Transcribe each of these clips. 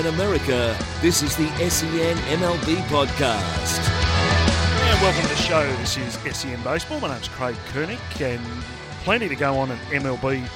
SEN America, this is the SEN MLB podcast. And welcome to the show. This is SEN Baseball. My name's Craig Koenig, and plenty to go on in MLB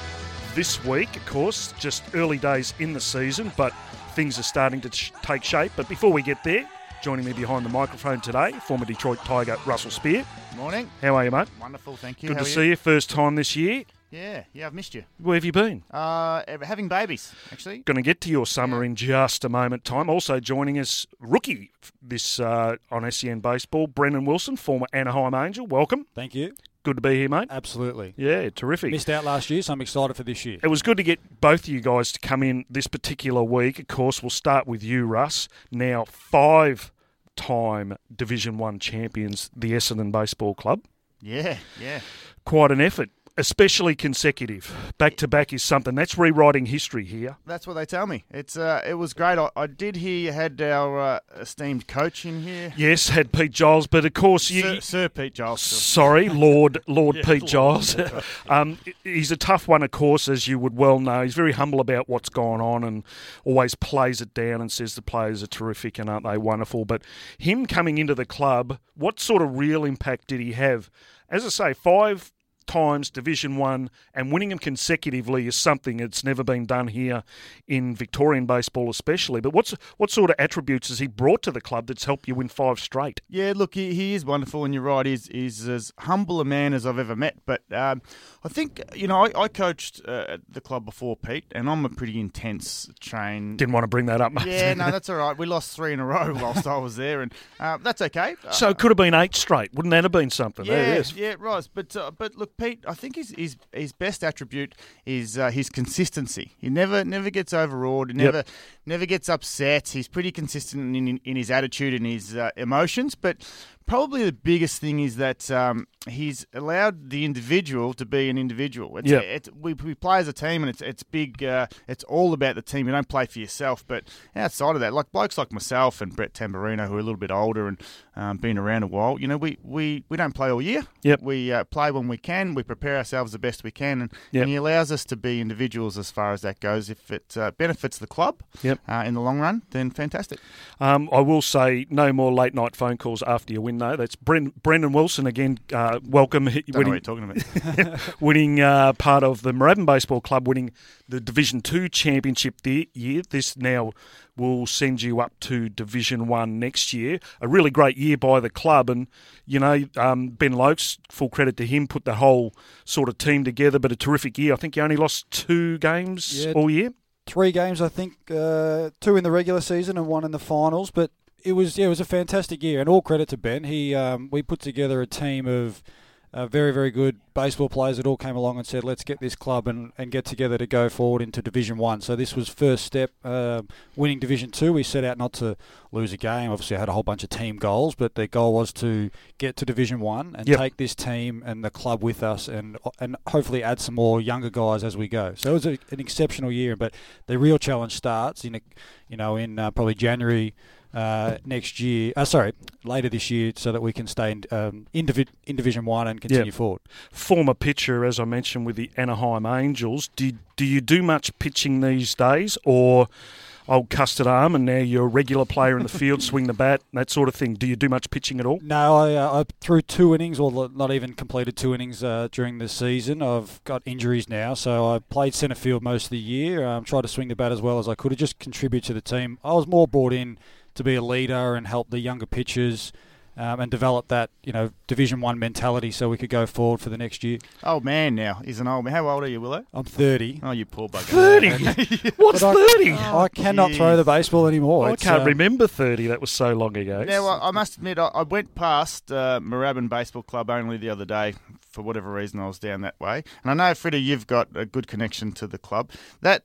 this week, of course. Just early days in the season, but things are starting to sh- take shape. But before we get there, joining me behind the microphone today, former Detroit Tiger Russell Spear. Morning. How are you, mate? Wonderful, thank you. Good How to are see you. First time this year. Yeah, yeah, I've missed you. Where have you been? Uh, having babies, actually. Going to get to your summer in just a moment. Time also joining us, rookie this uh, on SEN Baseball, Brendan Wilson, former Anaheim Angel. Welcome. Thank you. Good to be here, mate. Absolutely. Yeah, terrific. Missed out last year, so I'm excited for this year. It was good to get both of you guys to come in this particular week. Of course, we'll start with you, Russ. Now, five-time Division One champions, the Essendon Baseball Club. Yeah, yeah. Quite an effort, especially consecutive. Back to back is something that's rewriting history here. That's what they tell me. It's uh, it was great. I, I did hear you had our uh, esteemed coach in here, Yes, had Pete Giles, but of course you. Sir, Sir Pete Giles. Sorry, Lord Lord Yeah, Pete Lord, Giles. um, he's a tough one, of course, as you would well know. He's very humble about what's gone on and always plays it down and says the players are terrific and aren't they wonderful. But him coming into the club, what sort of real impact did he have? As I say, five times Division One and winning them consecutively is something that's never been done here in Victorian baseball, especially. But what's what sort of attributes has he brought to the club that's helped you win five straight? Yeah, look, he, he is wonderful, and you're right. He's, he's as humble a man as I've ever met. But um, I think, you know, I, I coached uh, at the club before Pete, and I'm a pretty intense train. Didn't want to bring that up, mate. Yeah, no, that's all right. We lost three in a row whilst I was there, and uh, that's okay. So it could have been eight straight. Wouldn't that have been something? Yeah, is. yeah, was. But uh, but look, Pete, I think his his, his best attribute is uh, his consistency. He never never gets overawed. He Yep. never never gets upset. He's pretty consistent in, in, in his attitude and his uh, emotions. But probably the biggest thing is that um, he's allowed the individual to be an individual. It's, Yep. it's, we, we play as a team, and it's it's big. Uh, it's all about the team. You don't play for yourself. But outside of that, like blokes like myself and Brett Tamburino, who are a little bit older and um, been around a while, you know, we, we, we don't play all year. Yep. We uh, play when we can. We prepare ourselves the best we can, and, Yep. and he allows us to be individuals as far as that goes. If it uh, benefits the club Yep. uh, in the long run, then fantastic. Um, I will say no more late night phone calls after you win, though. That's Bren- Brendan Wilson again. Uh, welcome, Don't know what you're winning, talking about. winning uh, part of the Moorabbin Baseball Club, winning the Division Two championship the year. This now will send you up to Division One next year. A really great year by the club, and you know um, Ben Lokes, full credit to him, put the whole sort of team together. But a terrific year. I think you only lost two games Yeah. all year. Three games, I think, uh, two in the regular season and one in the finals. But it was yeah, it was a fantastic year, and all credit to Ben. He um, we put together a team of uh, very very good baseball players that all came along and said, let's get this club and, and get together to go forward into Division One. So this was first step, uh, winning Division Two. We set out not to lose a game. Obviously, I had a whole bunch of team goals, but the goal was to get to Division One and Yep. take this team and the club with us, and and hopefully add some more younger guys as we go. So it was a, an exceptional year, but the real challenge starts in a, you know in uh, probably January. Uh, next year, uh, sorry, later this year, so that we can stay in, um, in, Divi- in Division One and continue forward. former pitcher, as I mentioned, with the Anaheim Angels. Did do you do much pitching these days, or old custard arm, and now you're a regular player in the field, swing the bat, that sort of thing? Do you do much pitching at all? No, I, uh, I threw two innings, or not even completed two innings uh, during the season. I've got injuries now, so I played centre field most of the year. Um, tried to swing the bat as well as I could to just contribute to the team. I was more brought in to be a leader and help the younger pitchers. Um, and develop that, you know, Division One mentality, so we could go forward for the next year. old man now. He's an old man. How old are you, Willow? I'm 30. Oh, you poor bugger. 30? What's But I- 30? I cannot throw the baseball anymore. I It's, can't um, remember 30. That was so long ago. Now, I, I must admit, I, I went past uh, Moorabbin Baseball Club only the other day. For whatever reason, I was down that way. And I know, Freddie, you've got a good connection to the club. That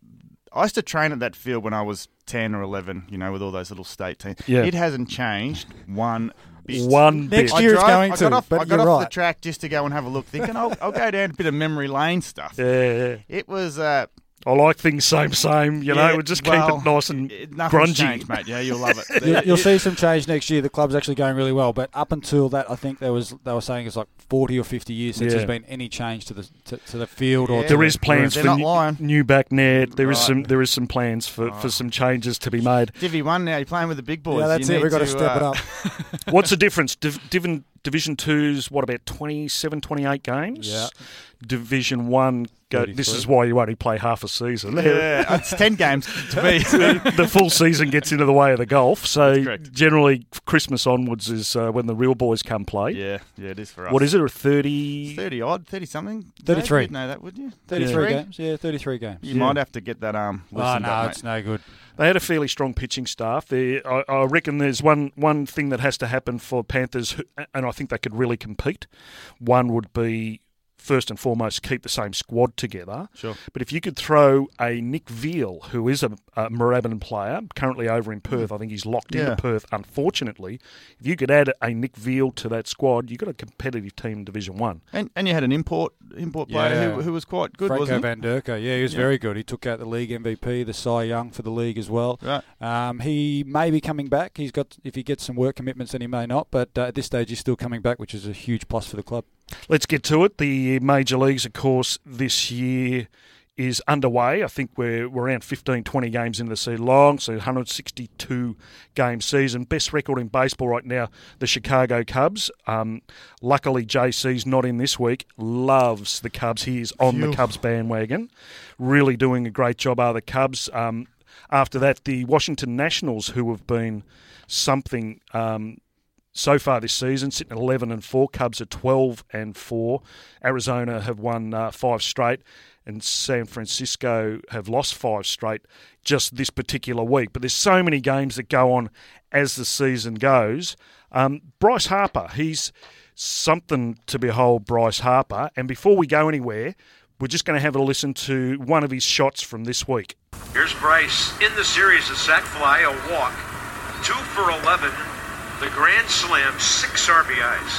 I used to train at that field when I was 10 or 11, you know, with all those little state teams. Yeah. It hasn't changed one bit. One bit. Next bit. year it's drove- going I to, got off, but I got you're off right. the track just to go and have a look, thinking I'll, I'll go down a bit of memory lane stuff. Yeah, yeah. It was, uh, I like things same, same. You know, Yeah, we just well, keep it nice and it- grungy. changed, mate. Yeah, you'll love it. You- You'll see some change next year. The club's actually going really well, but up until that, I think there was they were saying it's like forty or fifty years since Yeah. there's been any change to the to, to the field or Yeah. to There plans for new, new back net. There is Right. some. There is some plans for, for Oh. some changes to be made. Divi one now. You're playing with the big boys. Yeah, that's You it. We've got to to step it uh, up. What's the difference? Div, Div, Division Two's what about 27, 28 games? Yeah. Division One. Go, this is why you only play half a season. Yeah, it's ten games to be. the full season gets into the way of the golf. So generally, Christmas onwards is uh, when the real boys come play. yeah, yeah, it is for us. What is it? A thirty? Thirty odd, thirty something. 33. You'd know that, would you? Thirty-three games. Yeah, thirty-three games. You Yeah. might have to get that arm Oh no, up, it's no good. They had a fairly strong pitching staff. There, I, I reckon there's one one thing that has to happen for Panthers, and I think they could really compete. One would be first and foremost keep the same squad together. Sure. But if you could throw a Nick Veal, who is a, a Moorabbin player, currently over in Perth, I think he's locked Yeah. into Perth, unfortunately. If you could add a Nick Veal to that squad, you've got a competitive team in Division 1. And and you had an import import player Yeah. who, who was quite good, Franco wasn't he? Van Derker. Yeah, he was Yeah. very good. He took out the league MVP, the Cy Young for the league as well. Right. Um, he may be coming back. He's got if he gets some work commitments, then he may not. But uh, at this stage, he's still coming back, which is a huge plus for the club. Let's get to it. The major leagues, of course, this year is underway. I think we're, we're around 15, 20 games into the season long, so 162 game season. Best record in baseball right now, the Chicago Cubs. Um, luckily, JC's not in this week. Loves the Cubs. He is on the Cubs bandwagon. Really doing a great job are the Cubs. Um, after that, the Washington Nationals, who have been something um, so far this season, sitting at 11 and 4. Cubs are 12 and 4. Arizona have won uh, five straight, and San Francisco have lost five straight just this particular week. But there's so many games that go on as the season goes. Um, Bryce Harper, he's something to behold, Bryce Harper. And before we go anywhere, we're just going to have a listen to one of his shots from this week. Here's Bryce in the series, a sac fly, a walk, two for 11, the grand slam, six RBIs.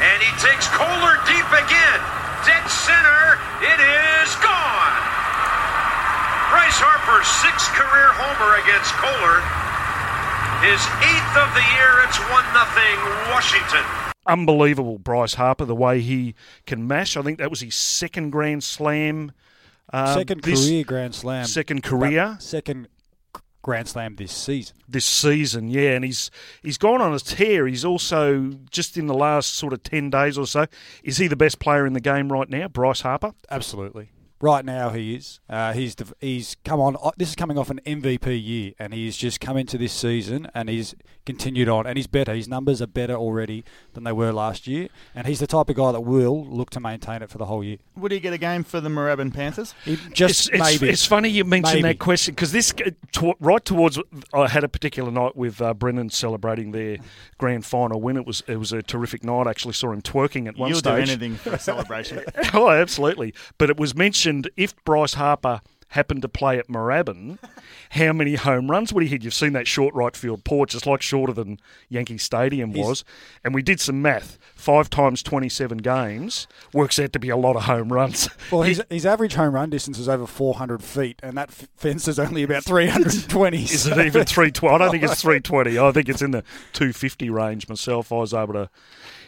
And he takes Koehler deep again. Dead center, it is gone. Bryce Harper's sixth career homer against Koehler. His eighth of the year, it's 1 nothing Washington. unbelievable, Bryce Harper, the way he can mash. I think that was his second Grand Slam. um, second this- career Grand Slam. Second career But Second c- Grand Slam this season. this season, yeah, and he's he's gone on a tear. He's also just in the last sort of ten days or so. Is he the best player in the game right now, Bryce Harper? Absolutely. Right now, he is. Uh, he's the, he's come on. uh, This is coming off an MVP year, and he's just come into this season, and he's continued on, and he's better. His numbers are better already than they were last year, and he's the type of guy that will look to maintain it for the whole year. Would he get a game for the Moorabbin Panthers? He just it's, it's, maybe. it's funny you mentioned Maybe. that question because this to, right towards I had a particular night with uh, Brennan celebrating their grand final win. It was it was a terrific night. I actually saw him twerking at one You'll stage. do anything for a celebration. oh, absolutely. But it was mentioned if Bryce Harper happened to play at Moorabbin, how many home runs would he hit? You've seen that short right field porch. It's like shorter than Yankee Stadium He's- was. And we did some math. Five times 27 games works out to be a lot of home runs. well, his, his average home run distance is over 400 feet, and that f- fence is only about 320. Is so- it even 320? I don't think it's 320. I think it's in the 250 range myself. I was able to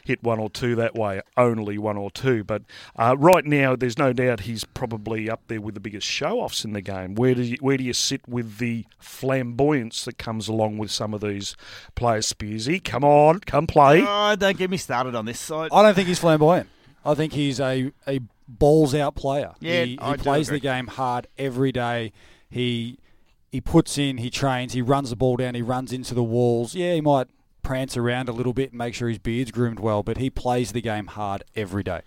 hit one or two that way, only one or two. But uh, right now, there's no doubt he's probably up there with the biggest show offs in the game. Where do you, where do you sit with the flamboyance that comes along with some of these players? Spearsy, come on, come play. oh, don't get me started on this side. I don't think he's flamboyant. I think he's a, a balls out player. Yeah, he, he I do plays the game hard every day. He he puts in, he trains, he runs the ball down, he runs into the walls. Yeah, he might prance around a little bit and make sure his beard's groomed well, but he plays the game hard every day.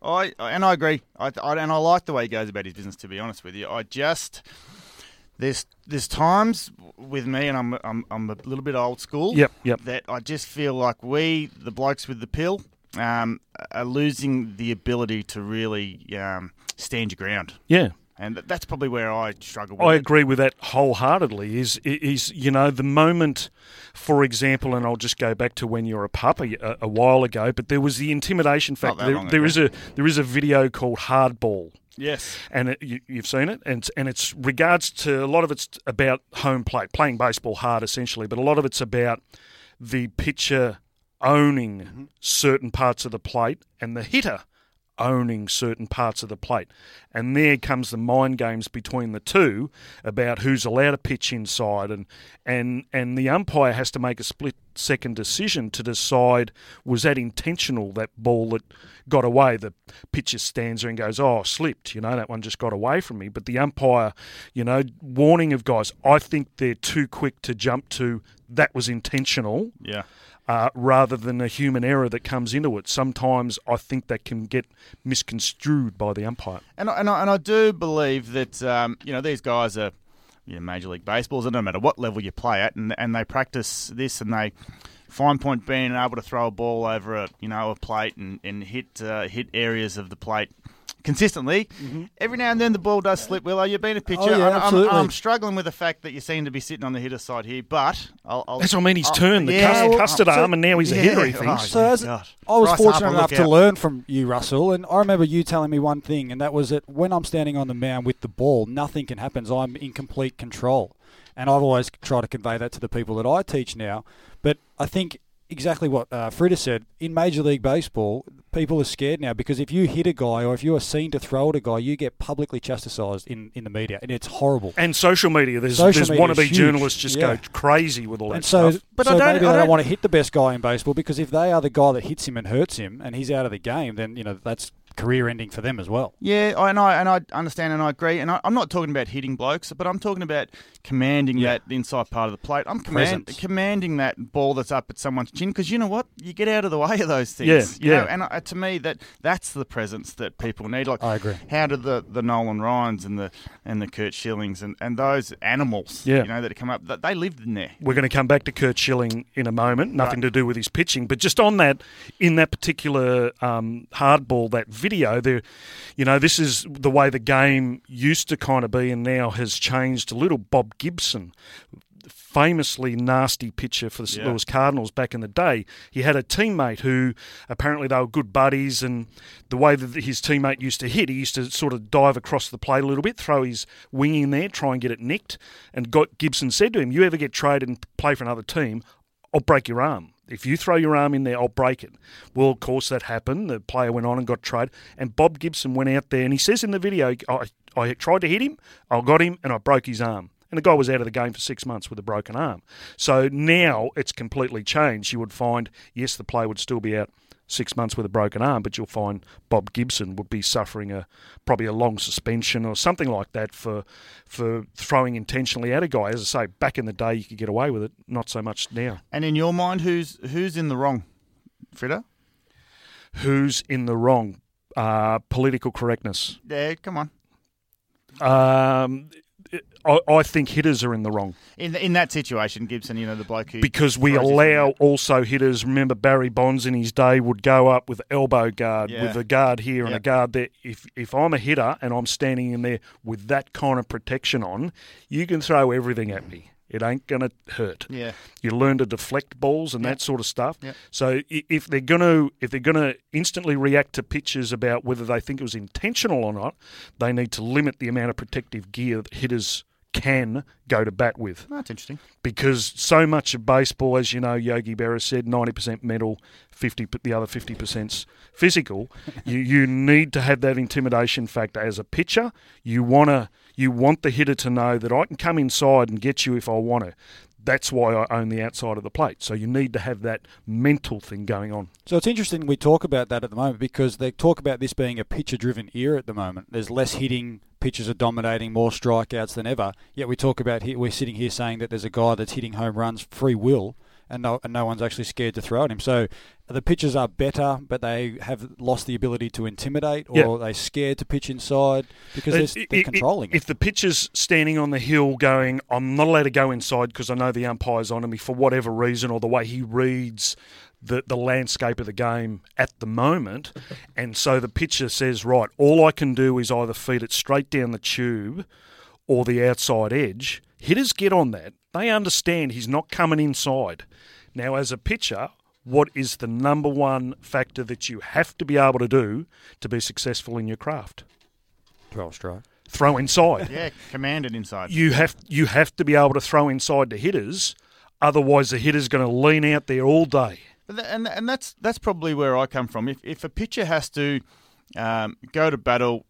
I and I agree. I, I and I like the way he goes about his business. To be honest with you, I just there's there's times with me, and I'm I'm I'm a little bit old school. Yep, yep. That I just feel like we, the blokes with the pill, um, are losing the ability to really um, stand your ground. Yeah. And that's probably where I struggle with I it. agree with that wholeheartedly. Is is you know the moment, for example, and I'll just go back to when you were a pup a, a while ago. But there was the intimidation factor. There, there is a there is a video called Hardball Yes. and it, you, you've seen it, and and it's regards to a lot of it's about home plate, playing baseball hard essentially, but a lot of it's about the pitcher owning mm-hmm. certain parts of the plate and the hitter owning certain parts of the plate, and there comes the mind games between the two about who's allowed to pitch inside, and and and the umpire has to make a split second decision to decide was that intentional that ball that got away. The pitcher stands there and goes, "Oh, slipped," you know that one just got away from me. But the umpire, you know, warning of guys, I think they're too quick to jump to that was intentional Yeah. Uh, rather than a human error that comes into it. Sometimes I think that can get misconstrued by the umpire. And I, and I, and I do believe that um, you know these guys are you know, major league baseballs. And no matter what level you play at, and and they practice this, and they fine point being able to throw a ball over a you know a plate and and hit uh, hit areas of the plate. Consistently, every now and then the ball does slip. Willow, you've been a pitcher. Mm-hmm. Oh, yeah, I'm- I'm. I'm struggling with the fact that you seem to be sitting on the hitter side here, but I'll, I'll, That's what I mean. He's I'll- turned the yeah, custard, well, custard so- arm, and now he's a hitter. He oh, thinks. So as I was Bryce fortunate Harper, enough look to learn from you, Russell, and I remember you telling me one thing, and that was that when I'm standing on the mound with the ball, nothing can happen. So I'm in complete control, and I've always tried to convey that to the people that I teach now. But I think exactly what uh, Frida said in Major League Baseball, people are scared now because if you hit a guy or if you are seen to throw at a guy, you get publicly chastised in, in the media, and it's horrible. And social media, there's, Social there's media is wannabe huge. journalists just Yeah. go crazy with all that And so, stuff. But so I don't- maybe I they don't don't- want to hit the best guy in baseball because if they are the guy that hits him and hurts him and he's out of the game, then you know that's career ending for them as well. Yeah, I- and I and I understand and I agree. And I, I'm not talking about hitting blokes, but I'm talking about commanding Yeah. that inside part of the plate. I'm command, commanding that ball that's up at someone's chin because you know what, you get out of the way of those things. Yeah, you yeah. know? And uh, to me, that that's the presence that people need. Like I agree. How do the, the Nolan Ryans and the and the Kurt Schillings and, and those animals, Yeah. you know, that come up, that they lived in there. We're going to come back to Kurt Schilling in a moment. Nothing to do with his pitching, but just on that, in that particular um, hardball, that video, there, you know, this is the way the game used to kind of be, and now has changed a little. Bob Gibson, famously nasty pitcher for the St. Yeah. Louis Cardinals back in the day. He had a teammate who apparently they were good buddies, and the way that his teammate used to hit, he used to sort of dive across the plate a little bit, throw his wing in there, try and get it nicked. And got, Gibson said to him, "You ever get traded and play for another team, I'll break your arm." If you throw your arm in there, I'll break it. Well, of course, that happened. The player went on and got traded. And Bob Gibson went out there and he says in the video, I, I tried to hit him, I got him, and I broke his arm. And the guy was out of the game for six months with a broken arm. So now it's completely changed. You would find, yes, the player would still be out six months with a broken arm, but you'll find Bob Gibson would be suffering a probably a long suspension or something like that for for throwing intentionally at a guy. As I say, back in the day you could get away with it, not so much now. And in your mind, who's who's in the wrong, Frida? Who's in the wrong? Uh, political correctness. Yeah, come on. Um, I, I think hitters are in the wrong. In in that situation, Gibson, you know the bloke who because we allow also hitters. Remember Barry Bonds in his day would go up with elbow guard, Yeah. with a guard here and Yeah. a guard there. If if I'm a hitter and I'm standing in there with that kind of protection on, you can throw everything at me. It ain't gonna hurt. Yeah. You learn to deflect balls and Yeah. that sort of stuff. Yeah. So if they're gonna if they're gonna instantly react to pitches about whether they think it was intentional or not, they need to limit the amount of protective gear that hitters can go to bat with That's interesting. because so much of baseball, as you know, Yogi Berra said, ninety percent mental, fifty the other fifty percent's physical. you you need to have that intimidation factor as a pitcher. You wanna you want the hitter to know that I can come inside and get you if I want to. That's why I own the outside of the plate. So you need to have that mental thing going on. So it's interesting we talk about that at the moment because they talk about this being a pitcher driven era at the moment. There's less hitting, pitchers are dominating, more strikeouts than ever. Yet we talk about here, we're sitting here saying that there's a guy that's hitting home runs free will and no, and no one's actually scared to throw at him. So the pitchers are better, but they have lost the ability to intimidate or Yeah. they're scared to pitch inside because they're, Uh, they're i- i- controlling If the pitcher's standing on the hill going, I'm not allowed to go inside because I know the umpire's on me for whatever reason or the way he reads the, the landscape of the game at the moment. And so the pitcher says, right, all I can do is either feed it straight down the tube or the outside edge. Hitters get on that. They understand he's not coming inside. Now, as a pitcher, what is the number one factor that you have to be able to do to be successful in your craft? Twelve strike. throw inside. Yeah, command it inside. You have you have to be able to throw inside the hitters, otherwise the hitter's going to lean out there all day. But tha- and and that's that's probably where I come from. If if a pitcher has to um, go to battle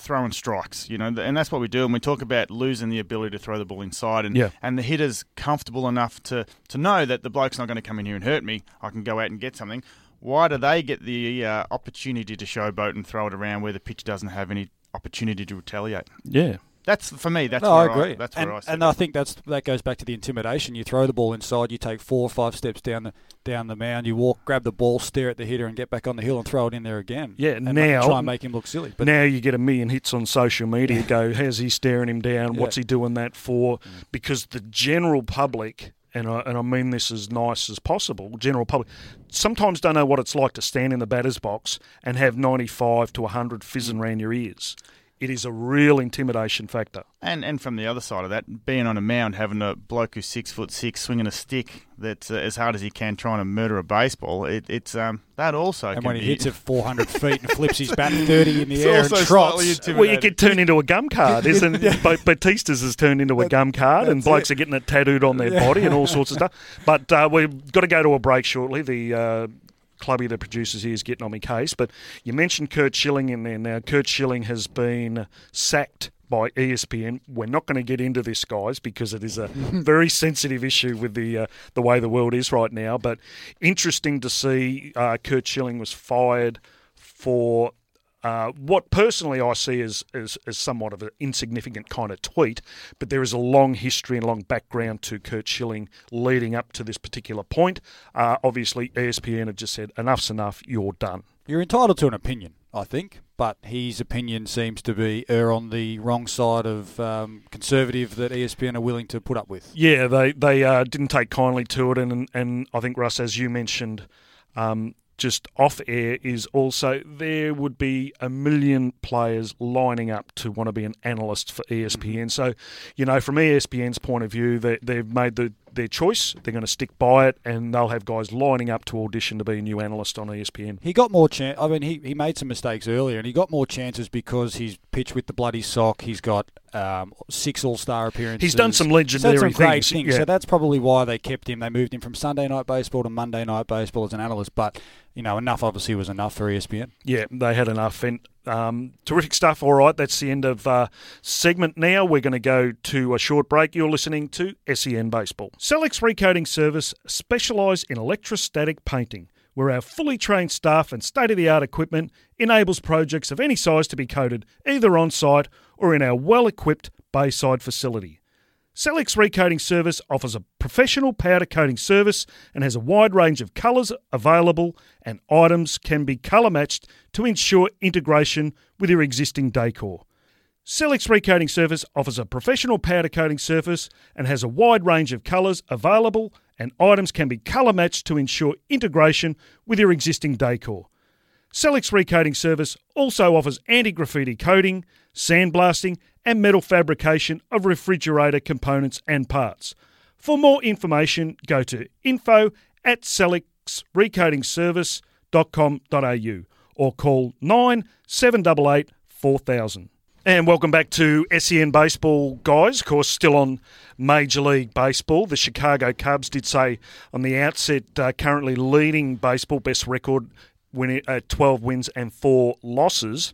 throwing strikes, you know, and that's what we do. And we talk about losing the ability to throw the ball inside, and Yeah. and the hitter's comfortable enough to to know that the bloke's not going to come in here and hurt me. I can go out and get something. Why do they get the uh, opportunity to showboat and throw it around where the pitcher doesn't have any opportunity to retaliate? Yeah. That's for me. That's no, where I agree. that's and I see and it. I think that's that goes back to the intimidation. You throw the ball inside, you take four or five steps down the down the mound, you walk, grab the ball, stare at the hitter, and get back on the hill and throw it in there again. Yeah, and ma- now- try and make him look silly. But now you get a million hits on social media. Go, how's he staring him down? What's he doing that for? Mm. Because the general public, and I, and I mean this as nice as possible, general public, sometimes don't know what it's like to stand in the batter's box and have 95 to 100 fizzing mm. around your ears. It is a real intimidation factor. And and from the other side of that, being on a mound, having a bloke who's six foot six swinging a stick that's uh, as hard as he can, trying to murder a baseball, it, it's um that also. and can when he be, hits it 400 feet and flips his bat 30 in the It's air also and trots. Well, you could turn into a gum card, isn't Ba- Bautista's has turned into a gum card, and blokes it. are getting it tattooed on their body and all sorts of stuff. But uh, we've got to go to a break shortly. The uh, clubby that produces here is getting on my case. But you mentioned Kurt Schilling in there. Now, Kurt Schilling has been sacked by ESPN. We're not going to get into this, guys, because it is a very sensitive issue with the uh, the way the world is right now. But interesting to see uh, Kurt Schilling was fired for uh, what personally I see as, as, as somewhat of an insignificant kind of tweet, but there is a long history and long background to Kurt Schilling leading up to this particular point. Uh, obviously, ESPN have just said, enough's enough, you're done. You're entitled to an opinion, I think, but his opinion seems to be err on the wrong side of um, conservative that ESPN are willing to put up with. Yeah, they they uh, didn't take kindly to it, and and I think Russ, as you mentioned, um, just off air is also there would be a million players lining up to want to be an analyst for ESPN. Mm-hmm. So, you know, from ESPN's point of view, they, they've made the their choice. They're going to stick by it, and they'll have guys lining up to audition to be a new analyst on ESPN. He got more chance. I mean, he, he made some mistakes earlier, and he got more chances because he's pitched with the bloody sock. He's got um, six All Star appearances. He's done some legendary done some great things, things. yeah. So that's probably why they kept him. They moved him from Sunday Night Baseball to Monday Night Baseball as an analyst. But you know, enough obviously was enough for ESPN. Yeah, they had enough. And um, terrific stuff. All right, that's the end of uh, segment now. We're going to go to a short break. You're listening to SEN Baseball. Sellex Recoating Service specialise in electrostatic painting, where our fully trained staff and state of the art equipment enables projects of any size to be coated either on site or in our well equipped Bayside facility. Sellex Recoating Service offers a professional powder coating service and has a wide range of colours available, and items can be colour matched to ensure integration with your existing decor. Sellex Recoating Service offers a professional powder coating surface and has a wide range of colours available, and items can be colour matched to ensure integration with your existing decor. Sellex Recoating Service also offers anti graffiti coating, sandblasting, and metal fabrication of refrigerator components and parts. For more information, go to info at selexrecoatingservice.com.au or call 9788 4000. And welcome back to SEN Baseball, guys. Of course, still on Major League Baseball. The Chicago Cubs did say on the outset, uh, currently leading baseball, best record win at 12 wins and four losses.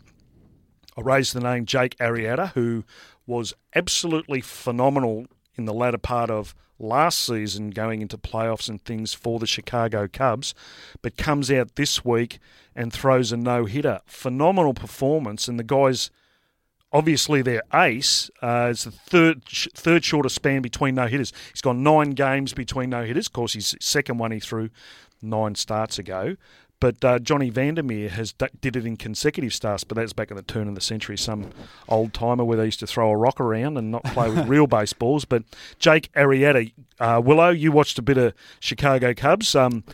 I raised the name Jake Arrieta, who was absolutely phenomenal in the latter part of last season, going into playoffs and things for the Chicago Cubs, but comes out this week and throws a no hitter. Phenomenal performance, and the guys. Obviously, their ace. Uh, it's the third third shortest span between no hitters. He's gone nine games between no hitters. Of course, his second one he threw nine starts ago. But uh, Johnny Vander Meer has d- did it in consecutive starts, but that's back at the turn of the century. Some old timer where they used to throw a rock around and not play with real baseballs. But Jake Arrieta, uh, Willow, you watched a bit of Chicago Cubs. Um,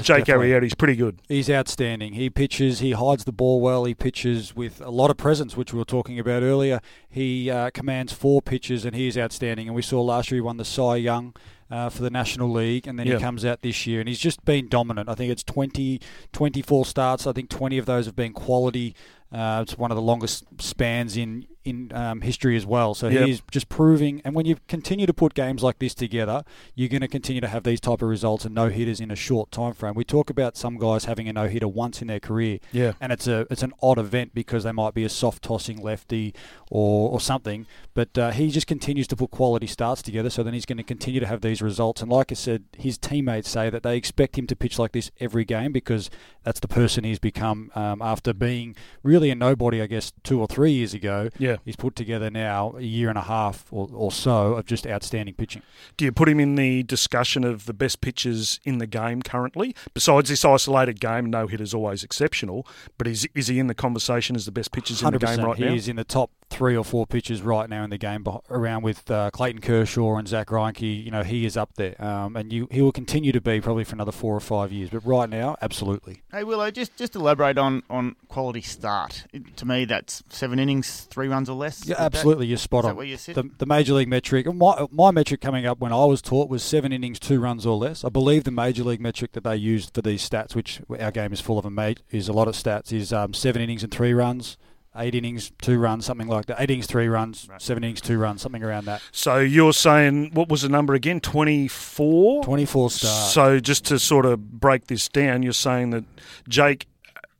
Jake Arrieta's pretty good. He's outstanding. He pitches. He hides the ball well. He pitches with a lot of presence, which we were talking about earlier. He uh, commands four pitches, and he is outstanding. And we saw last year he won the Cy Young. Uh, for the National League, and then Yeah. he comes out this year, and he's just been dominant. I think it's 20, 24 starts. I think 20 of those have been quality Uh, it's one of the longest spans in in um, history as well. So Yep. he's just proving. And when you continue to put games like this together, you're going to continue to have these type of results and no hitters in a short time frame. We talk about some guys having a no hitter once in their career, Yeah. and it's a it's an odd event because they might be a soft tossing lefty or or something. But uh, he just continues to put quality starts together. So then he's going to continue to have these results. And like I said, his teammates say that they expect him to pitch like this every game because that's the person he's become um, after being really a nobody, I guess, two or three years ago. Yeah. He's put together now a year and a half or, or so of just outstanding pitching. Do you put him in the discussion of the best pitchers in the game currently? Besides this isolated game, no hit is always exceptional, but is is he in the conversation as the best pitchers in the game right he now? is in the top three or four pitchers right now in the game, around with uh, Clayton Kershaw and Zack Greinke. You know, he is up there, um, and you, he will continue to be probably for another four or five years. But right now, absolutely. Hey Willow, just just elaborate on on quality start. It- to me, that's seven innings, three runs or less. Yeah, Is that- absolutely. You're spot is that on. where you sit? The, the major league metric, my, my metric coming up when I was taught was seven innings, two runs or less. I believe the major league metric that they used for these stats, which our game is full of, a mate, is a lot of stats, is um, seven innings and three runs, eight innings, two runs, something like that. Eight innings, three runs, seven innings, two runs, something around that. So you're saying what was the number again? Twenty four. 24 starts. So just to sort of break this down, you're saying that Jake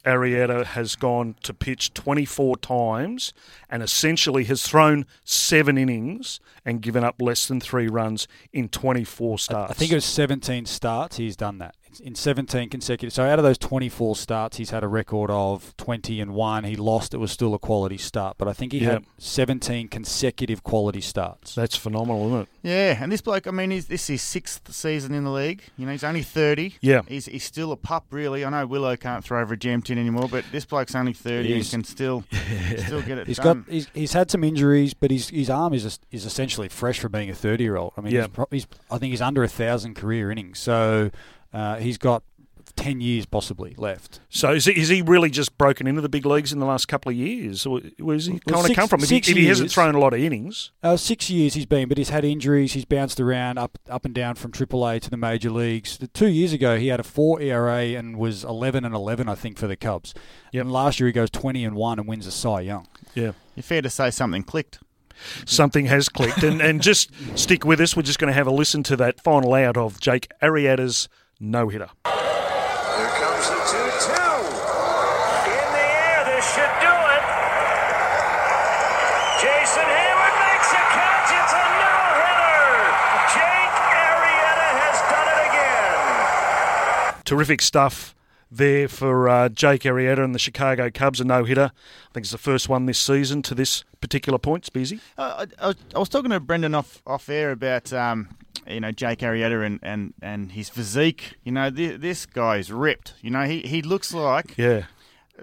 Arrieta has gone to pitch 24 times and essentially has thrown seven innings and given up less than three runs in 24 starts. I think it was 17 starts. He's done that in 17 consecutive. So out of those 24 starts, he's had a record of 20 and one. He lost. It was still a quality start, but I think he Yeah. had 17 consecutive quality starts. That's phenomenal, isn't it? Yeah, and this bloke, I mean, he's, this is his sixth season in the league. You know, he's only 30. Yeah. He's, he's still a pup, really. I know Willow can't throw over a jam tin anymore, but this bloke's only 30 He's- and can still still get it He's done. got he's, he's had some injuries, but his his arm is is essentially fresh for being a 30 year old. I mean, Yeah. he's, pro- he's I think he's under a thousand career innings, so uh, he's got 10 years possibly left. So is he, is he really just broken into the big leagues in the last couple of years? Or where's he Well, kind of come from? If he, six if he hasn't thrown a lot of innings, Uh, six years he's been, but he's had injuries. He's bounced around up up and down from AAA to the major leagues. The two years ago, he had a four ERA and was 11 and 11, I think, for the Cubs. Yep. And last year he goes 20 and one and wins a Cy Young. yeah. You're fair to say something clicked. something has clicked. And, and just stick with us. We're just going to have a listen to that final out of Jake Arrieta's no hitter. Here comes the 2 2. In the air, this should do it. Jason Heyward makes a catch. It's a no hitter. Jake Arrieta has done it again. Terrific stuff there for uh, Jake Arrieta and the Chicago Cubs, a no hitter. I think it's the first one this season to this particular point. It's busy. Uh, I, I, was- I was talking to Brendan off off air about um, you know Jake Arrieta and, and, and his physique. You know this, this guy's ripped. You know he, he looks like Yeah.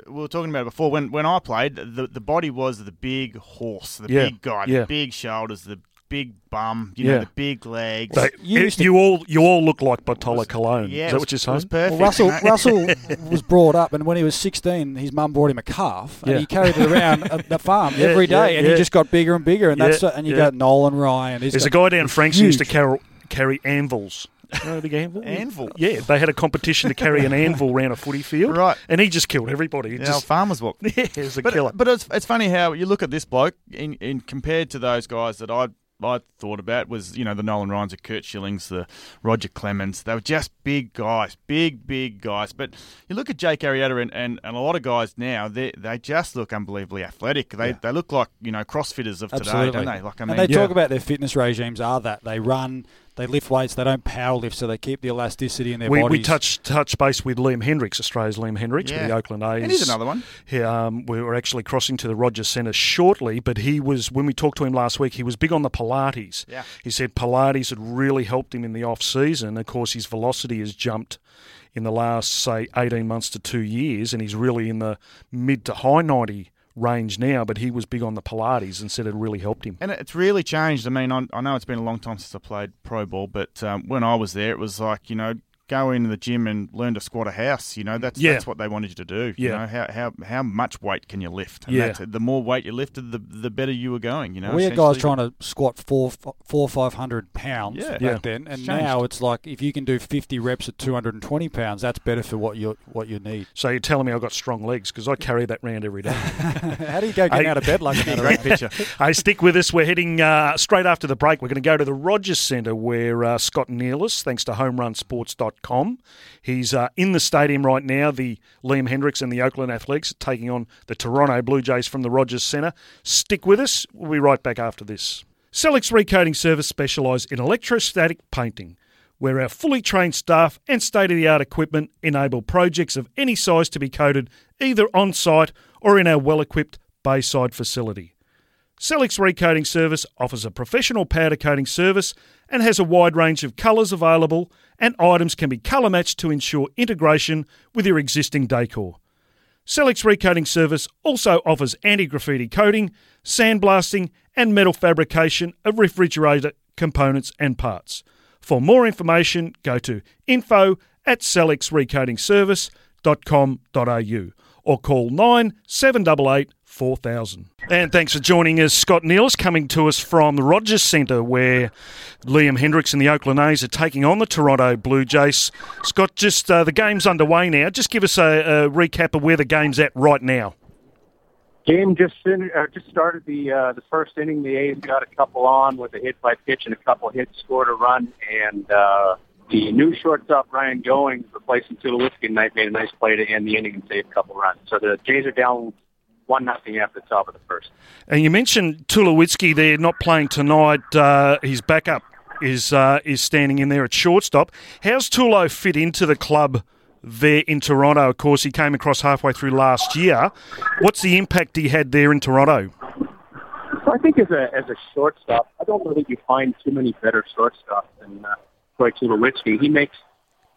we were talking about it before. When when I played, the the body was the big horse, the Yeah, big guy, yeah. the big shoulders, the big bum. You Yeah. know the big legs. They, You used to- you all you all look like Bartolo Colón. yeah, Is it that was, what you're it was saying? perfect. Well, Russell you know? Russell was brought up, and when he was 16, his mum bought him a calf, and Yeah. he carried it around at the farm Yeah, every day, yeah, and yeah. he just got bigger and bigger. And that's Yeah, and you yeah. got Nolan Ryan. he's There's a got- guy down Franks who used to huge. carry, carry anvils. You know the big anvil? Anvil? Yeah, they had a competition to carry an anvil around a footy field. Right. And he just killed everybody. He Yeah, just, farmers walk. yeah, he was a But, killer. but it's, it's funny how you look at this bloke in, in compared to those guys that I I thought about was you know the Nolan Ryans, the Kurt Schillings, the Roger Clemens. They were just big guys, big big guys. But you look at Jake Arrieta and, and, and a lot of guys now, they they just look unbelievably athletic. They they look like you know CrossFitters of today, don't they? Like I and mean, they Yeah. talk about their fitness regimes are that they run, they lift weights, they don't power lift, so they keep the elasticity in their we, bodies. we touched touch base with Liam Hendriks, Australia's Liam Hendriks, with Yeah. the Oakland A's. and here's another one. He, um, we were actually crossing to the Rogers Centre shortly, but he was when we talked to him last week. He was big on the Pilates. Yeah. He said Pilates had really helped him in the off season. Of course, his velocity has jumped in the last say eighteen months to two years, and he's really in the mid to high ninety range now. But he was big on the Pilates and said it really helped him. And it's really changed. I mean, I, I know it's been a long time since I played pro ball, but um, when I was there, it was like you know go into the gym and learn to squat a house. You know, that's Yeah. that's what they wanted you to do. Yeah. You know, how how how much weight can you lift? And Yeah. that's- the more weight you lifted, the the better you were going. You know, we had guys trying to squat four, four, five hundred pounds Yeah. back Yeah. then, and It's now it's like if you can do fifty reps at two hundred and twenty pounds, that's better for what you what you need. So you're telling me I've got strong legs because I carry that round every day. How do you go getting Hey. out of bed like that? Great picture. hey, stick with us. We're heading uh, straight after the break. We're going to go to the Rogers Centre where uh, Scott Nealis, thanks to homerunsports.com, he's uh, in the stadium right now. The Liam Hendriks and the Oakland Athletics taking on the Toronto Blue Jays from the Rogers Centre. Stick with us. We'll be right back after this. Selix Recoating Service specialise in electrostatic painting, where our fully trained staff and state of the art equipment enable projects of any size to be coated either on site or in our well equipped Bayside facility. Celix Recoating Service offers a professional powder coating service and has a wide range of colours available, and items can be colour matched to ensure integration with your existing decor. Celix Recoating Service also offers anti graffiti coating, sandblasting, and metal fabrication of refrigerator components and parts. For more information, go to info at celixrecoatingservice.com.au or call 9788 4000. And thanks for joining us, Scott Nealis, coming to us from the Rogers Centre where Liam Hendriks and the Oakland A's are taking on the Toronto Blue Jays. Scott, just uh, the game's underway now. Just give us a, a recap of where the game's at right now. Game just fin- uh, just started the uh, the first inning. The A's got a couple on with a hit by pitch and a couple hits, scored a run, and uh, the new shortstop Ryan Goins replacing Tulowitzki tonight made a nice play to end the inning and save a couple runs. So the Jays are down one nothing after the top of the first. And you mentioned Tulowitzki there not playing tonight. Uh, his backup is uh, is standing in there at shortstop. How's Tulo fit into the club there in Toronto? Of course, he came across halfway through last year. What's the impact he had there in Toronto? So I think as a as a shortstop, I don't know that you find too many better shortstops than uh, Troy Tulowitzki. He makes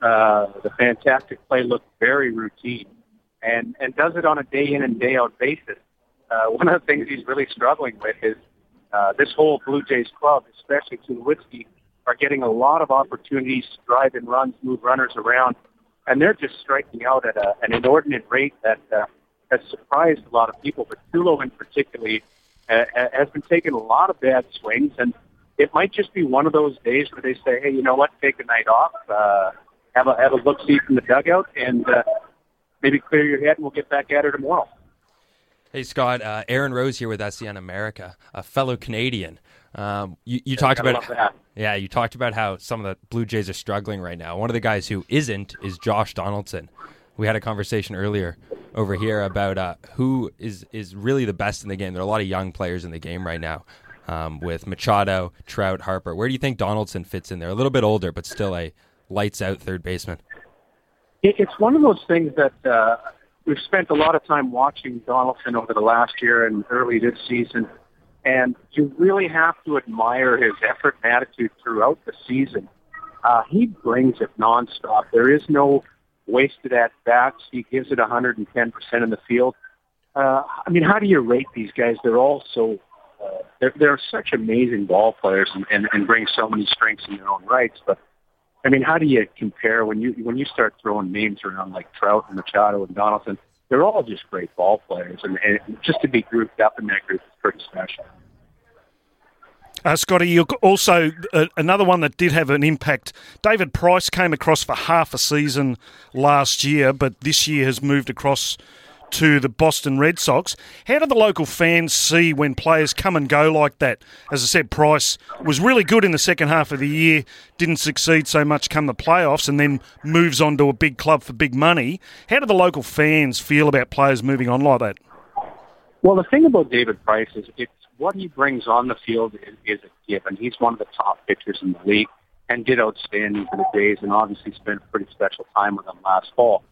uh, the fantastic play look very routine, and and does it on a day in and day out basis. Uh, one of the things he's really struggling with is uh, this whole Blue Jays club, especially Tulowitzki, are getting a lot of opportunities to drive in runs, move runners around, and they're just striking out at a, an inordinate rate that uh, has surprised a lot of people. But Tulo in particular uh, has been taking a lot of bad swings, and it might just be one of those days where they say, "Hey, you know what? Take a night off, uh, have a have a look see from the dugout, and uh, maybe clear your head, and we'll get back at her tomorrow." Hey Scott, uh, Aaron Rose here with SEN America, a fellow Canadian. Um, you, you talked about that. yeah, you talked about how some of the Blue Jays are struggling right now. One of the guys who isn't is Josh Donaldson. We had a conversation earlier over here about uh, who is is really the best in the game. There are a lot of young players in the game right now, um, with Machado, Trout, Harper. Where do you think Donaldson fits in there? A little bit older, but still a lights out third baseman. It, it's one of those things that uh, we've spent a lot of time watching Donaldson over the last year and early this season, and you really have to admire his effort and attitude throughout the season. Uh, he brings it nonstop. There is no wasted at bats. He gives it 110% in the field. Uh, I mean, how do you rate these guys? They're all so uh, they're, they're such amazing ball players and, and, and bring so many strengths in their own rights. But I mean, how do you compare when you when you start throwing names around like Trout and Machado and Donaldson? They're all just great ball players, and, and just to be grouped up in that group is pretty special. Uh, Scotty, you also uh, another one that did have an impact. David Price came across for half a season last year, but this year has moved across to the Boston Red Sox. How do the local fans see when players come and go like that? As I said, Price was really good in the second half of the year, didn't succeed so much come the playoffs, and then moves on to a big club for big money. How do the local fans feel about players moving on like that? Well, the thing about David Price is it's what he brings on the field is, is a given. He's one of the top pitchers in the league and did outstanding for the Jays and obviously spent a pretty special time with them last fall.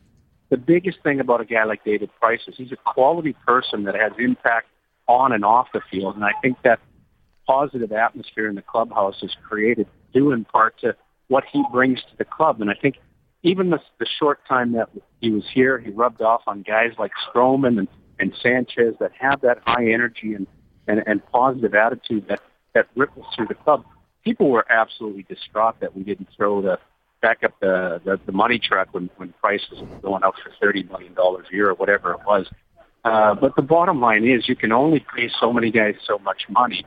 The biggest thing about a guy like David Price is he's a quality person that has impact on and off the field. And I think that positive atmosphere in the clubhouse is created due in part to what he brings to the club. And I think even the, the short time that he was here, he rubbed off on guys like Stroman and, and Sanchez that have that high energy and, and, and positive attitude that, that ripples through the club. People were absolutely distraught that we didn't throw the back up the, the the money truck when when Price was going out for thirty million dollars a year or whatever it was. Uh, but the bottom line is, you can only pay so many guys so much money.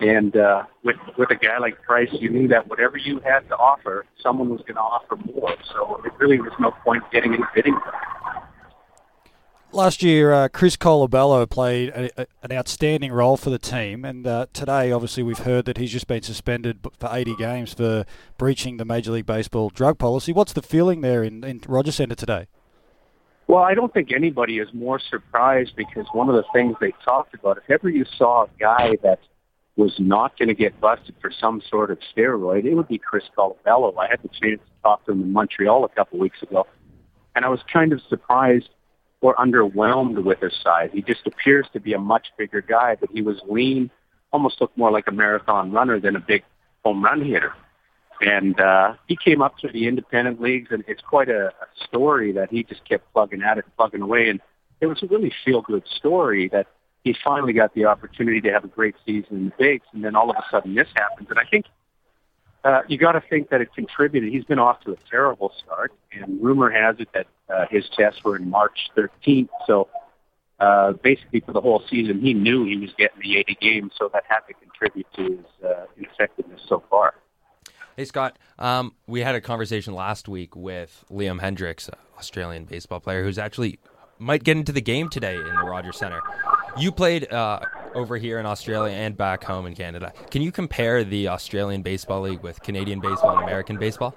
And uh, with with a guy like Price, you knew that whatever you had to offer, someone was going to offer more. So it really was no point getting any bidding. Last year, uh, Chris Colabello played a, a, an outstanding role for the team, and uh, today, obviously, we've heard that he's just been suspended for 80 games for breaching the Major League Baseball drug policy. What's the feeling there in, in Rogers Centre today? Well, I don't think anybody is more surprised because one of the things they talked about, if ever you saw a guy that was not going to get busted for some sort of steroid, it would be Chris Colabello. I had the chance to talk to him in Montreal a couple weeks ago, and I was kind of surprised or underwhelmed with his size. He just appears to be a much bigger guy, but he was lean, almost looked more like a marathon runner than a big home run hitter. And uh, he came up through the independent leagues, and it's quite a, a story that he just kept plugging at it, plugging away. And it was a really feel-good story that he finally got the opportunity to have a great season in the bigs, and then all of a sudden this happens. And I think uh, you got to think that it contributed. He's been off to a terrible start, and rumor has it that uh, his tests were in March 13th. So uh, basically, for the whole season, he knew he was getting the 80 games, so that had to contribute to his uh, ineffectiveness so far. Hey Scott, um, we had a conversation last week with Liam Hendriks, Australian baseball player, who's actually might get into the game today in the Rogers Centre. You played uh, over here in Australia and back home in Canada. Can you compare the Australian Baseball League with Canadian baseball and American baseball?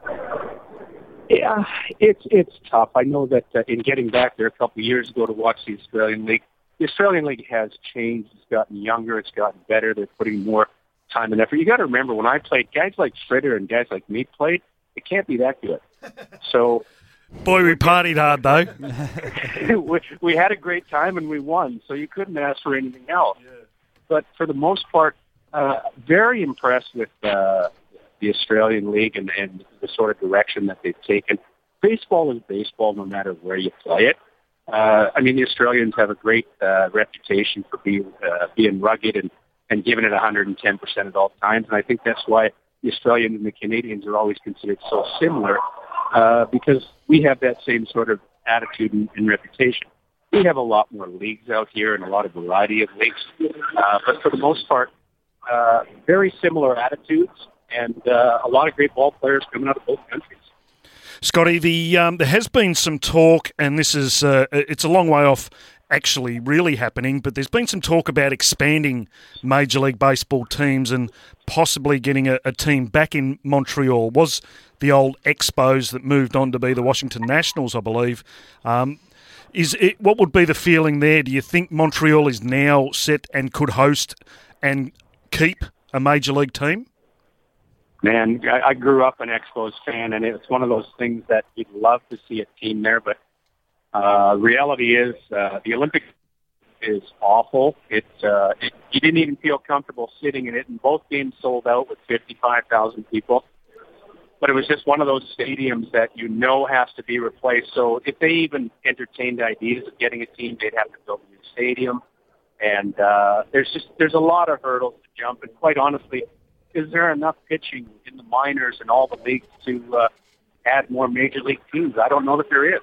Yeah, it's it's tough. I know that uh, in getting back there a couple of years ago to watch the Australian League, the Australian League has changed. It's gotten younger. It's gotten better. They're putting more time and effort. You got to remember when I played, guys like Fritter and guys like me played. It can't be that good. So Boy, we partied hard though. we, we had a great time and we won, so you couldn't ask for anything else. Yeah. But for the most part, uh, very impressed with uh, the Australian League and, and the sort of direction that they've taken. Baseball is baseball, no matter where you play it. Uh, I mean, the Australians have a great uh, reputation for being uh, being rugged and and giving it 110 percent at all times, and I think that's why the Australians and the Canadians are always considered so similar uh, because we have that same sort of attitude and, and reputation. We have a lot more leagues out here and a lot of variety of leagues, uh, but for the most part, uh, very similar attitudes and uh, a lot of great ball players coming out of both countries. Scotty, the um, there has been some talk, and this is uh, it's a long way off actually really happening, but there's been some talk about expanding Major League Baseball teams and possibly getting a, a team back in Montreal. Was the old Expos that moved on to be the Washington Nationals, I believe. Um, is it, what would be the feeling there? Do you think Montreal is now set and could host and keep a major league team? Man, I, I grew up an Expos fan, and it's one of those things that you'd love to see a team there, but uh, reality is uh, the Olympic is awful. It's uh, it, you didn't even feel comfortable sitting in it, and both games sold out with 55,000 people. But it was just one of those stadiums that you know has to be replaced. So if they even entertained ideas of getting a team, they'd have to build a new stadium. And uh, there's just there's a lot of hurdles to jump. And quite honestly, is there enough pitching in the minors and all the leagues to uh, add more major league teams? I don't know that there is.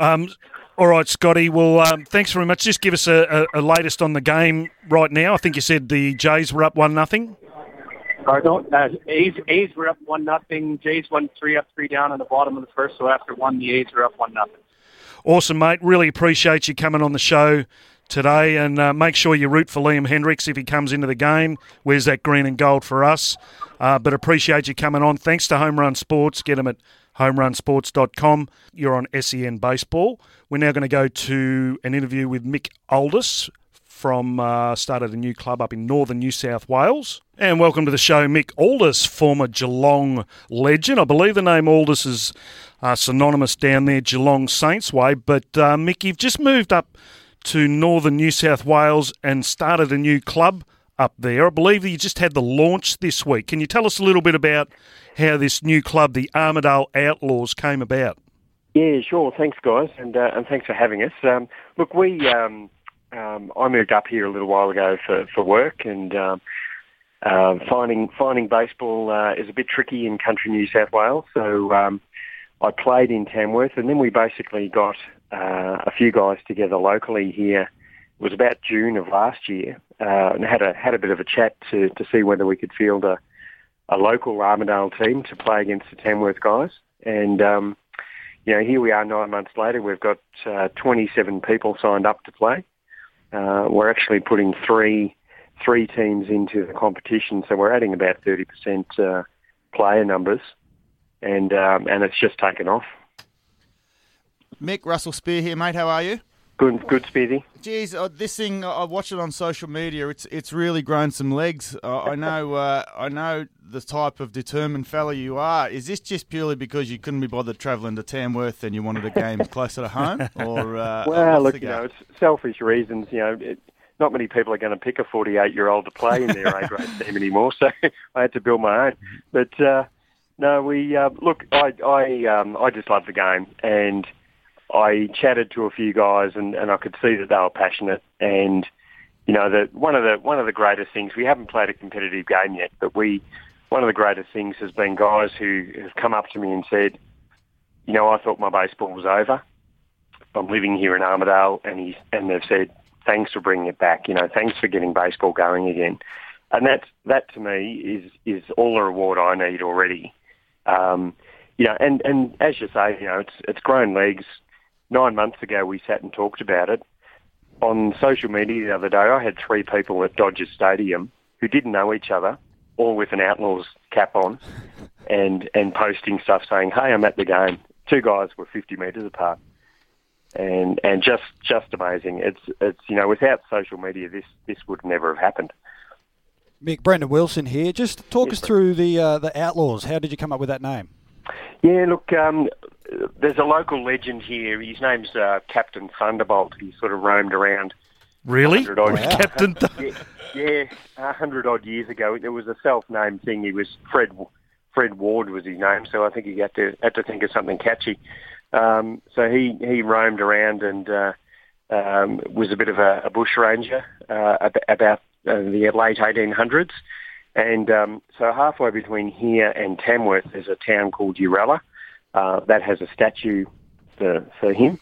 Um, all right, Scotty. Well, um, thanks very much. Just give us a, a, a, latest on the game right now. I think you said the Jays were up one nothing. Uh, A's, A's were up one nothing. Jays won three up, three down in the bottom of the first. So after one, the A's were up one nothing. Awesome, mate. Really appreciate you coming on the show today, and uh, make sure you root for Liam Hendriks if he comes into the game. Where's that green and gold for us? Uh, but appreciate you coming on. Thanks to Home Run Sports. Get them at homerunsports.com. You're on SEN Baseball. We're now going to go to an interview with Mick Aldis from uh, started a new club up in northern New South Wales. And welcome to the show, Mick Aldis, former Geelong legend. I believe the name Aldis is uh, synonymous down there, Geelong Saints way. But uh, Mick, you've just moved up to northern New South Wales and started a new club up there. I believe you just had the launch this week. Can you tell us a little bit about how this new club, the Armidale Outlaws, came about? Yeah, sure. Thanks, guys, and uh, and thanks for having us. Um, look, we um, um, I moved up here a little while ago for, for work, and um, uh, finding finding baseball uh, is a bit tricky in country New South Wales. So um, I played in Tamworth, and then we basically got uh, a few guys together locally here. It was about June of last year, uh, and had a had a bit of a chat to to see whether we could field a a local Armidale team to play against the Tamworth guys. And um, you know, here we are nine months later. We've got uh, 27 people signed up to play. Uh, we're actually putting three three teams into the competition, so we're adding about 30% uh, player numbers, and um, and it's just taken off. Mick Russell Spear here, mate. How are you? Good, good, Speedy. Geez, uh, this thing I watch it on social media. It's it's really grown some legs. Uh, I know uh, I know the type of determined fella you are. Is this just purely because you couldn't be bothered travelling to Tamworth and you wanted a game closer to home, or uh, well, look, you know, it's selfish reasons. You know, it, not many people are going to pick a 48-year-old to play in their A grade team anymore, so I had to build my own. But uh, no, we uh, look. I I um, I just love the game and. I chatted to a few guys and, and I could see that they were passionate and you know that one of the one of the greatest things we haven't played a competitive game yet but we one of the greatest things has been guys who have come up to me and said you know I thought my baseball was over. I'm living here in Armidale and he's and they've said thanks for bringing it back. You know thanks for getting baseball going again. And that that to me is is all the reward I need already. Um, you know and and as you say you know it's it's grown legs nine months ago we sat and talked about it. On social media the other day, I had three people at Dodger Stadium who didn't know each other, all with an Outlaws cap on, and and posting stuff saying, "Hey, I'm at the game." Two guys were 50 metres apart, and and just just amazing. It's it's you know without social media, this this would never have happened. Mick, Brendan Wilson here. Just talk Yes, us through the uh, the Outlaws. How did you come up with that name? Yeah, look, um, there's a local legend here. His name's uh, Captain Thunderbolt. He sort of roamed around. Really? Wow. Captain. yeah, yeah, a hundred odd years ago, there was a self-named thing. He was Fred. Fred Ward was his name, so I think he had to had to think of something catchy. Um, so he he roamed around and uh, um, was a bit of a, a bush ranger uh, about uh, the late 1800s. And um, so halfway between here and Tamworth, there's a town called Uralla uh, that has a statue for, for him.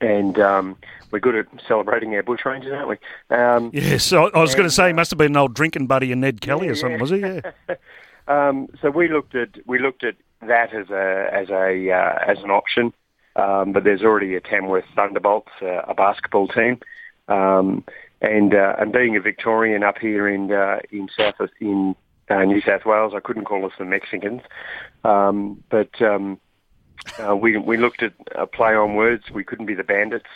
And um, we're good at celebrating our bush rangers, aren't we? Um, Yes, I, I was going to say he must have been an old drinking buddy of Ned Kelly Yeah, or something, yeah. was he? Yeah. Um, so we looked at we looked at that as a as a uh, as an option, um, but there's already a Tamworth Thunderbolts, uh, a basketball team, um, and uh, and being a Victorian up here in uh, in South in uh, New South Wales, I couldn't call us the Mexicans, um, but um, uh, we we looked at a play on words. We couldn't be the Bandits,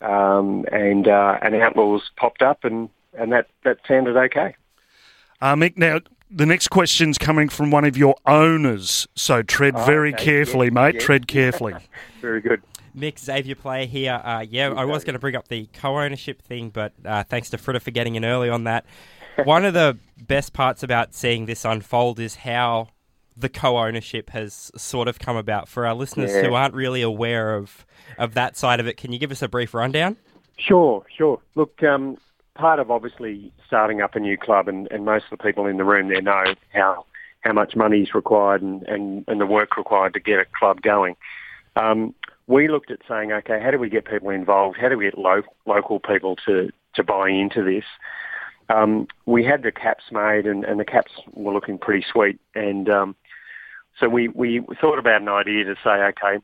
um, and uh, and Outlaws popped up, and and that that sounded okay. Uh, Mick, now the next question's coming from one of your owners, so tread Oh, very okay. carefully, Yeah, mate. yeah. Tread carefully. Very good. Mick Xavier player here. Uh, yeah, I was going to bring up the co-ownership thing, but uh, thanks to Fritter for getting in early on that. One of the best parts about seeing this unfold is how the co-ownership has sort of come about. For our listeners Yeah. who aren't really aware of of that side of it, can you give us a brief rundown? Sure, sure. Look, um, part of obviously starting up a new club, and, and most of the people in the room there know how how much money is required and, and, and the work required to get a club going. Um, we looked at saying, okay, how do we get people involved? How do we get lo- local people to, to buy into this? Um, we had the caps made, and, and the caps were looking pretty sweet. And um, so we, we thought about an idea to say, okay,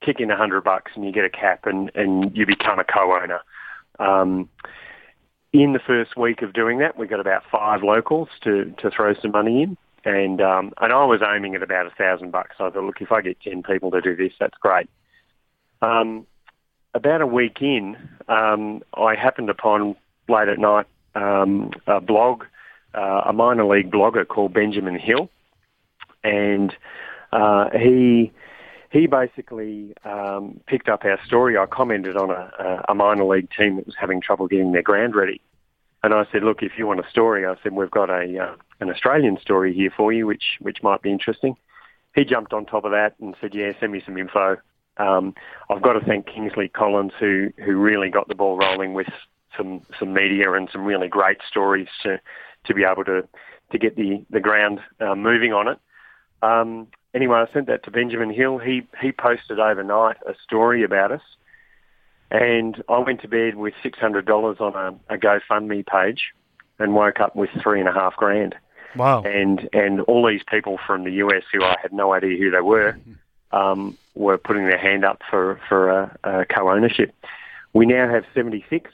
kick in a hundred bucks and you get a cap, and, and you become a co-owner. Um, in the first week of doing that, we got about five locals to, to throw some money in. And um, and I was aiming at about a thousand bucks. I thought, look, if I get ten people to do this, that's great. Um, about a week in, um, I happened upon late at night um, a blog, uh, a minor league blogger called Benjamin Hill, and uh, he he basically um, picked up our story. I commented on a, a minor league team that was having trouble getting their ground ready, and I said, "Look, if you want a story, I said we've got a uh, an Australian story here for you, which which might be interesting." He jumped on top of that and said, "Yeah, send me some info." Um, I've got to thank Kingsley Collins, who who really got the ball rolling with some some media and some really great stories to to be able to to get the the ground uh, moving on it. Um, anyway, I sent that to Benjamin Hill. He he posted overnight a story about us, and I went to bed with six hundred dollars on a, a GoFundMe page, and woke up with three and a half grand. Wow. And and all these people from the US who I had no idea who they were um, were putting their hand up for for a, a co-ownership. We now have seventy six,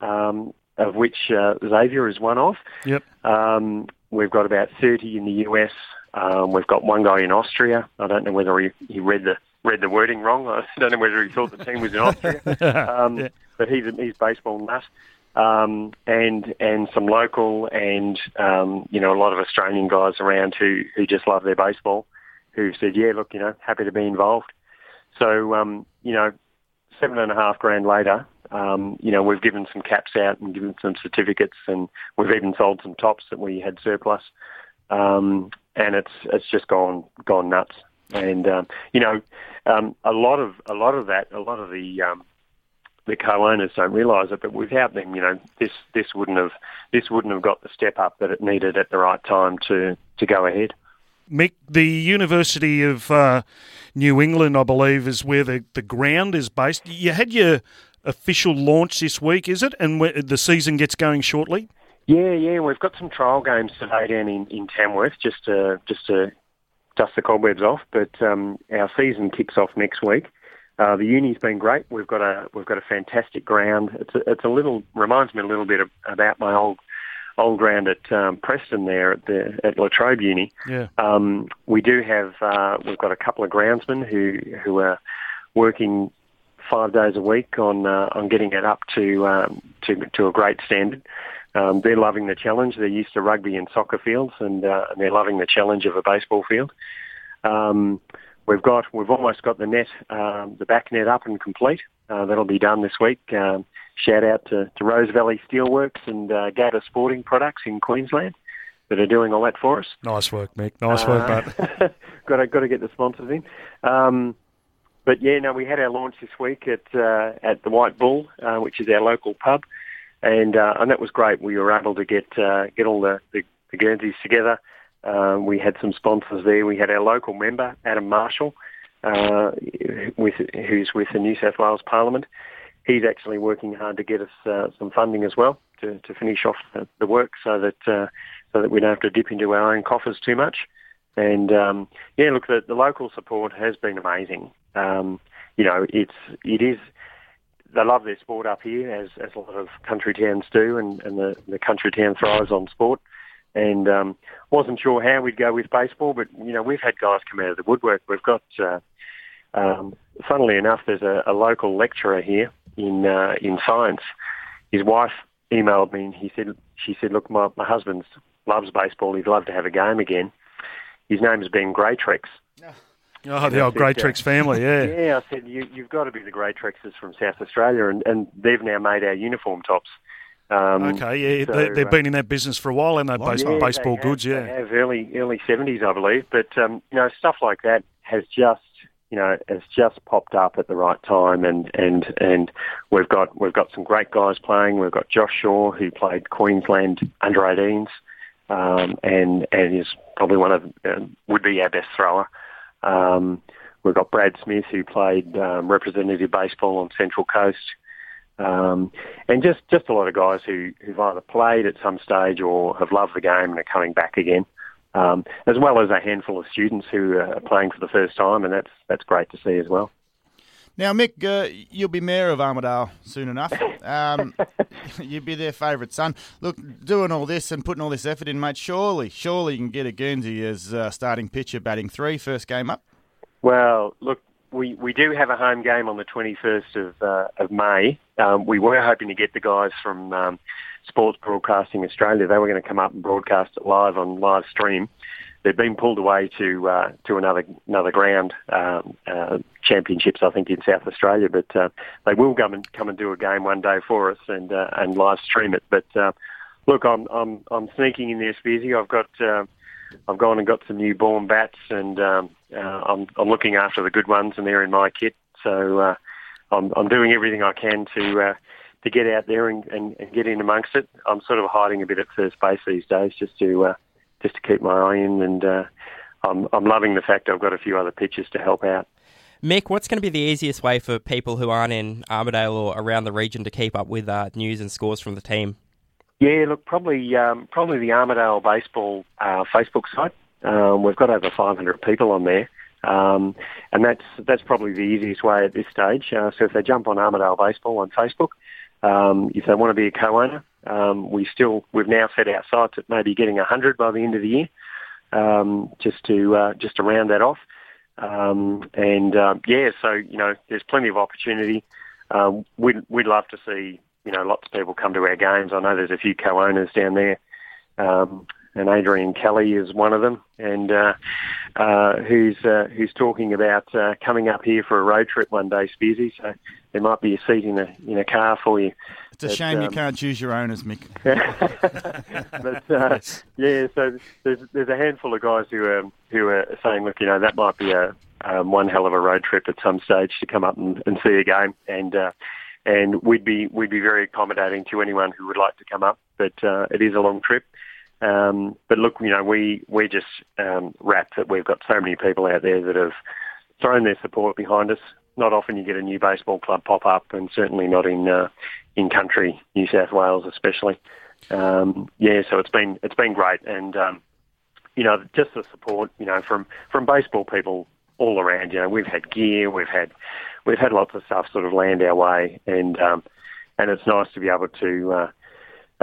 um, of which uh, Xavier is one of. Yep. Um, we've got about thirty in the US. Um, we've got one guy in Austria. I don't know whether he, he read the read the wording wrong. I don't know whether he thought the team was in Austria. Um, Yeah. But he's he's baseball nut. Um, and and some local and um, you know a lot of Australian guys around who who just love their baseball, who said yeah look you know happy to be involved. So um, you know seven and a half grand later, um, you know we've given some caps out and given some certificates and we've even sold some tops that we had surplus, um, and it's it's just gone gone nuts. And um, you know um, a lot of a lot of that a lot of the um, the co-owners don't realise it, but without them, you know, this this wouldn't have this wouldn't have got the step up that it needed at the right time to to go ahead. Mick, the University of uh, New England, I believe, is where the, the ground is based. You had your official launch this week, is it? And the season gets going shortly? Yeah, yeah, we've got some trial games today down in, in Tamworth just to just to dust the cobwebs off. But um, our season kicks off next week. Uh, the uni's been great. We've got a we've got a fantastic ground. It's a, it's a little reminds me a little bit of, about my old old ground at um, Preston there at the at La Trobe Uni. Yeah. Um, we do have uh, we've got a couple of groundsmen who who are working five days a week on uh, on getting it up to um, to to a great standard. Um, they're loving the challenge. They're used to rugby and soccer fields, and, uh, and they're loving the challenge of a baseball field. Um, we've got we've almost got the net, um, the back net up and complete. Uh, that'll be done this week. Um, shout out to, to Rose Valley Steelworks and uh, Gator Sporting Products in Queensland that are doing all that for us. Nice work, Mick. Nice work, Uh, mate. got to got to get the sponsors in. Um, but yeah, no, we had our launch this week at uh, at the White Bull, uh, which is our local pub, and uh, and that was great. We were able to get uh, get all the, the, the Guernseys together. Um, we had some sponsors there. We had our local member Adam Marshall, uh, with who's with the New South Wales Parliament. He's actually working hard to get us uh, some funding as well to, to finish off the, the work, so that uh, so that we don't have to dip into our own coffers too much. And um, yeah, look, the, the local support has been amazing. Um, you know, it's it is they love their sport up here, as as a lot of country towns do, and, and the the country town thrives on sport. And um, wasn't sure how we'd go with baseball, but you know, we've had guys come out of the woodwork. We've got, uh, um, funnily enough, there's a, a local lecturer here in uh, in science. His wife emailed me, and he said she said, "Look, my my husband loves baseball. He'd love to have a game again." His name's Ben Greytrex. Oh, the old Greytrex family, yeah. Yeah, I said you, you've got to be the Greytrexes from South Australia, and, and they've now made our uniform tops. Um, Okay, yeah, so, they, they've uh, been in that business for a while, and they base, yeah, baseball goods, have, yeah. They have early early seventies, I believe. But um, you know, stuff like that has just you know has just popped up at the right time, and and and we've got we've got some great guys playing. We've got Josh Shaw who played Queensland under 18s, um, and and is probably one of uh, would be our best thrower. Um, we've got Brad Smith who played um, representative baseball on Central Coast. Um, and just, just a lot of guys who, who've either played at some stage or have loved the game and are coming back again, um, as well as a handful of students who are playing for the first time, and that's that's great to see as well. Now, Mick, uh, you'll be mayor of Armidale soon enough. Um, you'll be their favourite son. Look, doing all this and putting all this effort in, mate. Surely, surely you can get a Guernsey as uh, starting pitcher, batting three, first game up. Well, look, we, we do have a home game on the 21st of, uh, of May. Um, we were hoping to get the guys from um, Sports Broadcasting Australia. They were going to come up and broadcast it live on live stream. They've been pulled away to uh, to another another ground um, uh, championships, I think, in South Australia. But uh, they will come and come and do a game one day for us and uh, and live stream it. But uh, look, I'm I'm I'm sneaking in there, Spearsy. I've got uh, I've gone and got some newborn bats, and um, uh, I'm I'm looking after the good ones, and they're in my kit. So uh, I'm I'm doing everything I can to. Uh, to get out there and, and, and get in amongst it, I'm sort of hiding a bit at first base these days, just to uh, just to keep my eye in, and uh, I'm I'm loving the fact I've got a few other pitches to help out. Mick, what's going to be the easiest way for people who aren't in Armidale or around the region to keep up with uh, news and scores from the team? Yeah, look, probably um, probably the Armidale Baseball uh, Facebook site. Um, we've got over 500 people on there, um, and that's that's probably the easiest way at this stage. Uh, so if they jump on Armidale Baseball on Facebook, um, if they want to be a co-owner, um, we still we've now set our sights at maybe getting 100 by the end of the year, um, just to uh, just to round that off. Um, and uh, yeah, so you know, there's plenty of opportunity. Um, we'd we'd love to see you know lots of people come to our games. I know there's a few co-owners down there, um, and Adrian Kelly is one of them, and uh, uh, who's uh, who's talking about uh, coming up here for a road trip one day, Spearsy. So there might be a seat in a in a car for you. It's a shame you can't choose your owners, Mick. but uh, yeah, so there's there's a handful of guys who are who are saying, look, you know, that might be a um, one hell of a road trip at some stage to come up and, and see a game, and uh, and we'd be we'd be very accommodating to anyone who would like to come up. But uh, it is a long trip. Um, but look, you know, we we just um, wrapped that we've got so many people out there that have thrown their support behind us. Not often you get a new baseball club pop up, and certainly not in uh, in country New South Wales, especially. Um, yeah, so it's been it's been great, and um, you know, just the support, you know, from from baseball people all around. You know, we've had gear, we've had we've had lots of stuff sort of land our way, and um, and it's nice to be able to uh,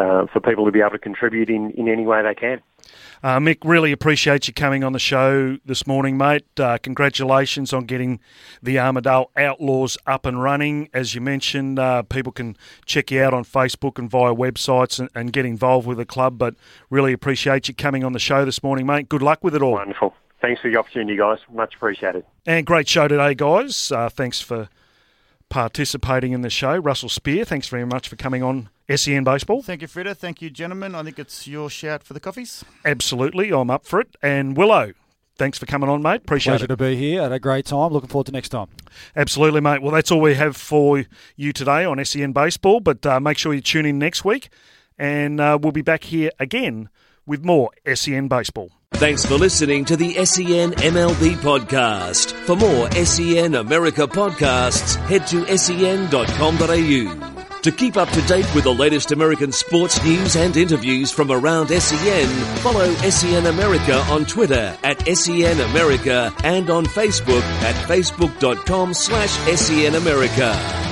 uh, for people to be able to contribute in, in any way they can. Uh, Mick, really appreciate you coming on the show this morning, mate. Uh, congratulations on getting the Armidale Outlaws up and running. As you mentioned, uh, people can check you out on Facebook and via websites and, and, get involved with the club. But really appreciate you coming on the show this morning, mate. Good luck with it all. Wonderful. Thanks for the opportunity, guys. Much appreciated. And great show today, guys. Uh, thanks for participating in the show. Russell Spear, thanks very much for coming on SEN Baseball. Thank you, Frida. Thank you, gentlemen. I think it's your shout for the coffees. Absolutely. I'm up for it. And Willow, thanks for coming on, mate. Appreciate Pleasure it. to be here. Had a great time. Looking forward to next time. Absolutely, mate. Well, that's all we have for you today on SEN Baseball, but uh, make sure you tune in next week, and uh, we'll be back here again with more SEN Baseball. Thanks for listening to the SEN MLB podcast. For more SEN America podcasts, head to sen.com.au. To keep up to date with the latest American sports news and interviews from around SEN, follow SEN America on Twitter at SEN America and on Facebook at facebook.com slash SEN America.